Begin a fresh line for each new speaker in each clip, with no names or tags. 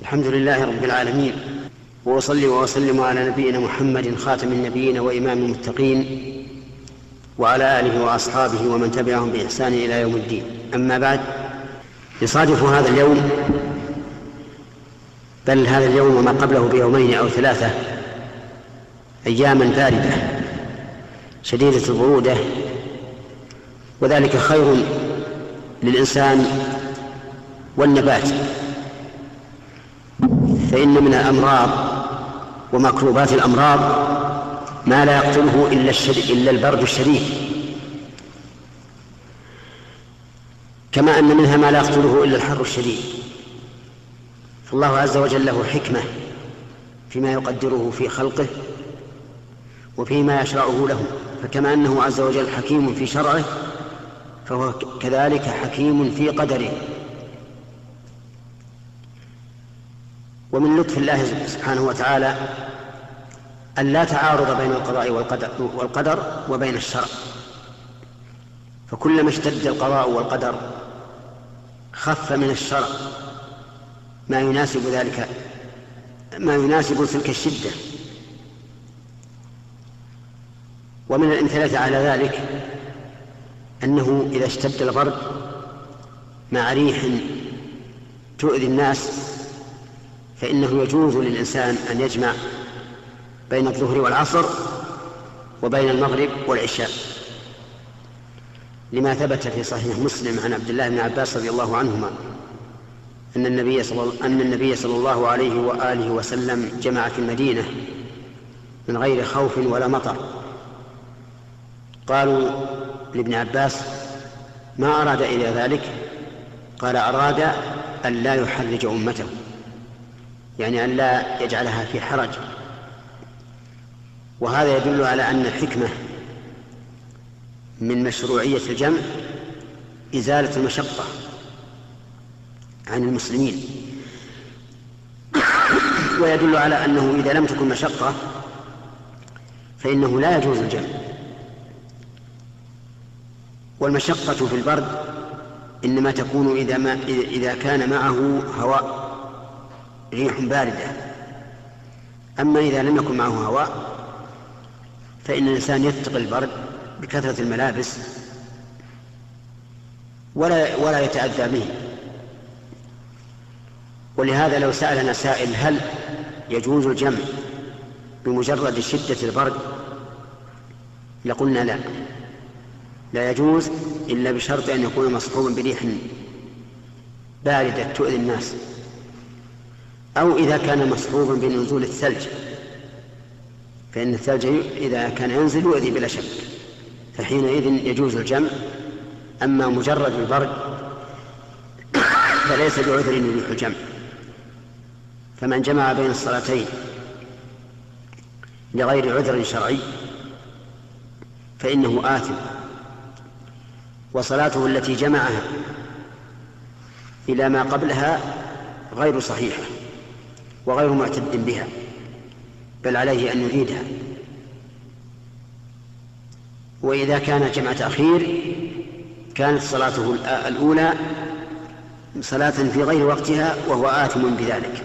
الحمد لله رب العالمين وأصلي وأسلم على نبينا محمد خاتم النبيين وإمام المتقين وعلى آله وأصحابه ومن تبعهم بإحسان إلى يوم الدين. أما بعد يصادف هذا اليوم بل هذا اليوم وما قبله بيومين أو ثلاثة أياما باردة شديدة البرودة وذلك خير للإنسان والنبات. فإن من الأمراض ومكروبات الأمراض ما لا يقتله إلا, الشديد إلا البرد الشديد. كما أن منها ما لا يقتله إلا الحر الشديد. فالله عز وجل له حكمة فيما يقدره في خلقه وفيما يشرعه له. فكما أنه عز وجل حكيم في شرعه فهو كذلك حكيم في قدره. ومن لطف الله سبحانه وتعالى أن لا تعارض بين القضاء والقدر, والقدر وبين الشرع فكلما اشتد القضاء والقدر خف من الشرع ما يناسب ذلك ما يناسب تلك الشدة. ومن الأمثلة على ذلك أنه إذا اشتد البرد مع ريح تؤذي الناس فإنه يجوز للإنسان أن يجمع بين الظهر والعصر وبين المغرب والعشاء. لما ثبت في صحيح مسلم عن عبد الله بن عباس رضي الله عنهما أن النبي صلى أن النبي صلى الله عليه وآله وسلم جمع في المدينة من غير خوف ولا مطر. قالوا لابن عباس ما أراد إلى ذلك؟ قال أراد أن لا يحرج أمته. يعني أن لا يجعلها في حرج. وهذا يدل على أن الحكمة من مشروعية الجمع إزالة المشقة عن المسلمين. ويدل على أنه إذا لم تكن مشقة فإنه لا يجوز الجمع. والمشقة في البرد إنما تكون إذا, ما إذا كان معه هواء. ريح باردة. أما إذا لم يكن معه هواء فإن الإنسان يتقي البرد بكثرة الملابس ولا ولا يتأذى به. ولهذا لو سألنا سائل هل يجوز الجمع بمجرد شدة البرد؟ لقلنا لا. لا يجوز إلا بشرط أن يكون مصحوبا بريح باردة تؤذي الناس. أو إذا كان مصحوبا بنزول الثلج. فإن الثلج إذا كان ينزل يؤذي بلا شك. فحينئذ يجوز الجمع. أما مجرد البرد فليس بعذر يبيح الجمع. فمن جمع بين الصلاتين لغير عذر شرعي فإنه آثم. وصلاته التي جمعها إلى ما قبلها غير صحيحة. وغير معتد بها بل عليه أن يعيدها. وإذا كان جمع تأخير كانت صلاته الأولى صلاة في غير وقتها وهو آثم بذلك.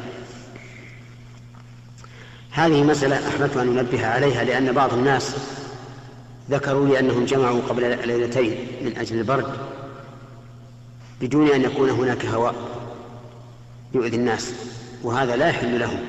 هذه مسألة أحببت أن أنبه عليها لأن بعض الناس ذكروا لي أنهم جمعوا قبل ليلتين من أجل البرد بدون أن يكون هناك هواء يؤذي الناس. وهذا لا يحل لهم